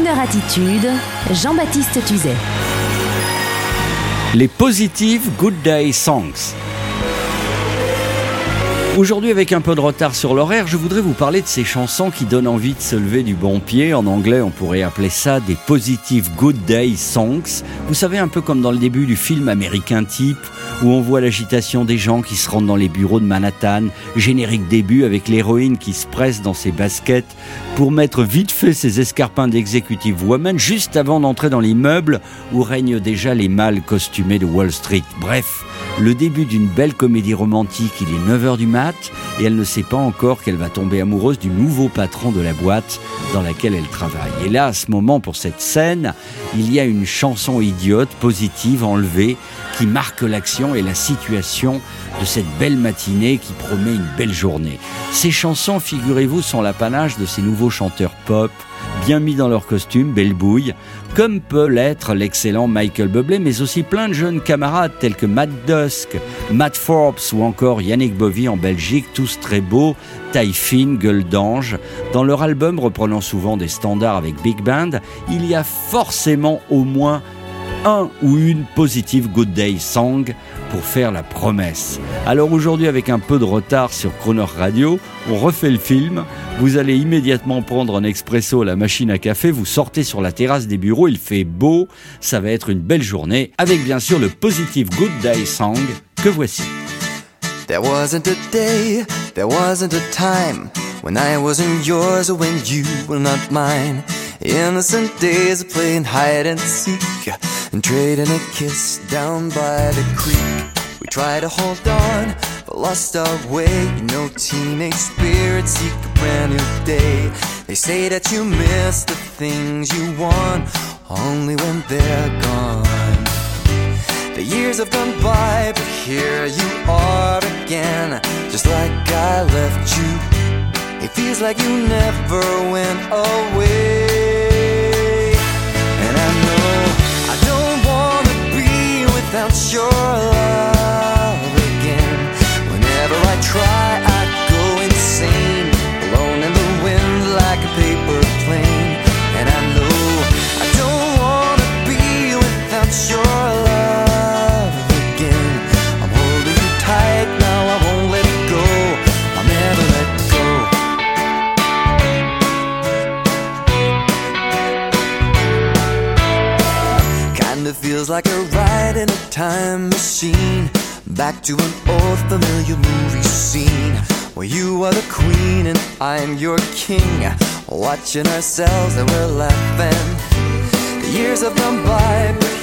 Crooner Attitude, Jean-Baptiste Tuzet. Les positives Good Day Songs. Aujourd'hui, avec un peu de retard sur l'horaire, je voudrais vous parler de ces chansons qui donnent envie de se lever du bon pied. En anglais, on pourrait appeler ça des positive good day songs. Vous savez, un peu comme dans le début du film américain type, où on voit l'agitation des gens qui se rendent dans les bureaux de Manhattan, générique début avec l'héroïne qui se presse dans ses baskets pour mettre vite fait ses escarpins d'executive woman juste avant d'entrer dans l'immeuble où règnent déjà les mâles costumés de Wall Street. Bref, le début d'une belle comédie romantique, il est 9h du mat et elle ne sait pas encore qu'elle va tomber amoureuse du nouveau patron de la boîte dans laquelle elle travaille. Et là, à ce moment, pour cette scène, il y a une chanson idiote, positive, enlevée, qui marque l'action et la situation de cette belle matinée qui promet une belle journée. Ces chansons, figurez-vous, sont l'apanage de ces nouveaux chanteurs pop, bien mis dans leur costume, belle bouille, comme peut l'être l'excellent Michael Bublé, mais aussi plein de jeunes camarades tels que Matt Dusk, Matt Forbes ou encore Yannick Bovy en Belgique, tous très beaux, taille fine, gueule d'ange. Dans leur album reprenant souvent des standards avec Big Band, il y a forcément au moins un ou une positive Good Day Song pour faire la promesse. Alors aujourd'hui, avec un peu de retard sur Croner Radio, on refait le film. Vous allez immédiatement prendre un expresso à la machine à café, vous sortez sur la terrasse des bureaux, il fait beau, ça va être une belle journée, avec bien sûr le positive Good Day Song que voici. There wasn't a day, there wasn't a time when I wasn't yours or when you were not mine. Innocent days of playing hide and seek and trading a kiss down by the creek. We tried to hold on, but lost our way. You know, teenage spirits seek a brand new day. They say that you miss the things you want only when they're gone. The years have gone by, but here you are again, just like I left you. It feels like you never went away. Like a ride in a time machine. Back to an old familiar movie scene. Where you are the queen and I'm your king. Watching ourselves and we're laughing. The years have gone by, but